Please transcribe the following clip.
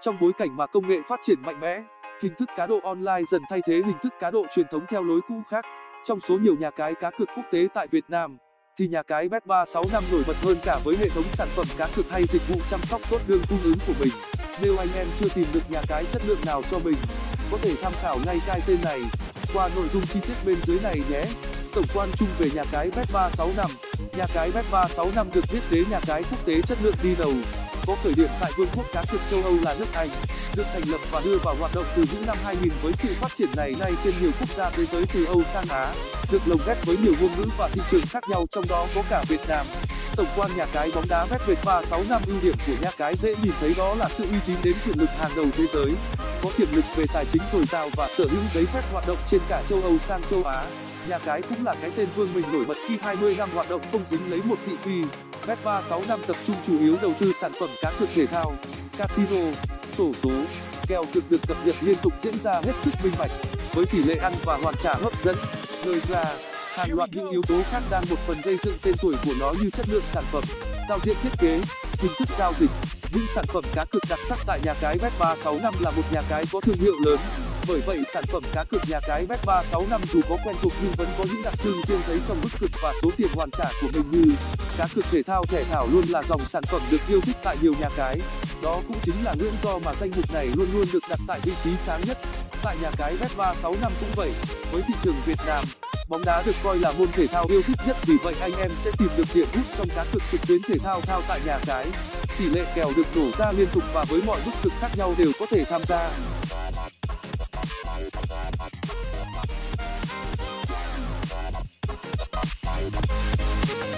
Trong bối cảnh mà công nghệ phát triển mạnh mẽ, hình thức cá độ online dần thay thế hình thức cá độ truyền thống theo lối cũ khác. Trong số nhiều nhà cái cá cược quốc tế tại Việt Nam, thì nhà cái Bet365 nổi bật hơn cả với hệ thống sản phẩm cá cược hay dịch vụ chăm sóc tốt đương cung ứng của mình. Nếu anh em chưa tìm được nhà cái chất lượng nào cho mình, có thể tham khảo ngay cái tên này qua nội dung chi tiết bên dưới này nhé. Tổng quan chung về nhà cái Bet365 Nhà cái Bet365 được biết đến nhà cái quốc tế chất lượng đi đầu, có khởi điểm tại vương quốc cá cược châu Âu là nước Anh, được thành lập và đưa vào hoạt động từ những năm 2000 với sự phát triển này nay trên nhiều quốc gia thế giới từ Âu sang Á, được lồng ghép với nhiều ngôn ngữ và thị trường khác nhau trong đó có cả Việt Nam. Tổng quan nhà cái bóng đá Bet365 ưu điểm của nhà cái dễ nhìn thấy đó là sự uy tín đến quyền lực hàng đầu thế giới, có tiềm lực về tài chính dồi dào và sở hữu giấy phép hoạt động trên cả châu Âu sang châu Á. Nhà cái cũng là cái tên vương mình nổi bật khi 20 năm hoạt động không dính lấy một thị phi. Bet365 tập trung chủ yếu đầu tư sản phẩm cá cược thể thao, casino, sổ số, kèo cược được cập nhật liên tục diễn ra hết sức minh bạch, với tỷ lệ ăn và hoàn trả hấp dẫn. Người ra, hàng loạt những yếu tố khác đang một phần gây dựng tên tuổi của nó như chất lượng sản phẩm, giao diện thiết kế, hình thức giao dịch. Những sản phẩm cá cược đặc sắc tại nhà cái Bet365 là một nhà cái có thương hiệu lớn, bởi vậy sản phẩm cá cược nhà cái Bet365 dù có quen thuộc nhưng vẫn có những đặc trưng riêng thấy trong mức cược và số tiền hoàn trả của mình như cá cược thể thao thẻ thảo luôn là dòng sản phẩm được yêu thích tại nhiều nhà cái. Đó cũng chính là nguyên do mà danh mục này luôn luôn được đặt tại vị trí sáng nhất. Tại nhà cái Bet365 cũng vậy, với thị trường Việt Nam, bóng đá được coi là môn thể thao yêu thích nhất vì vậy anh em sẽ tìm được điểm hút trong cá cược trực tuyến thể thao thao tại nhà cái tỷ lệ kèo được đổ ra liên tục và với mọi mức cực khác nhau đều có thể tham gia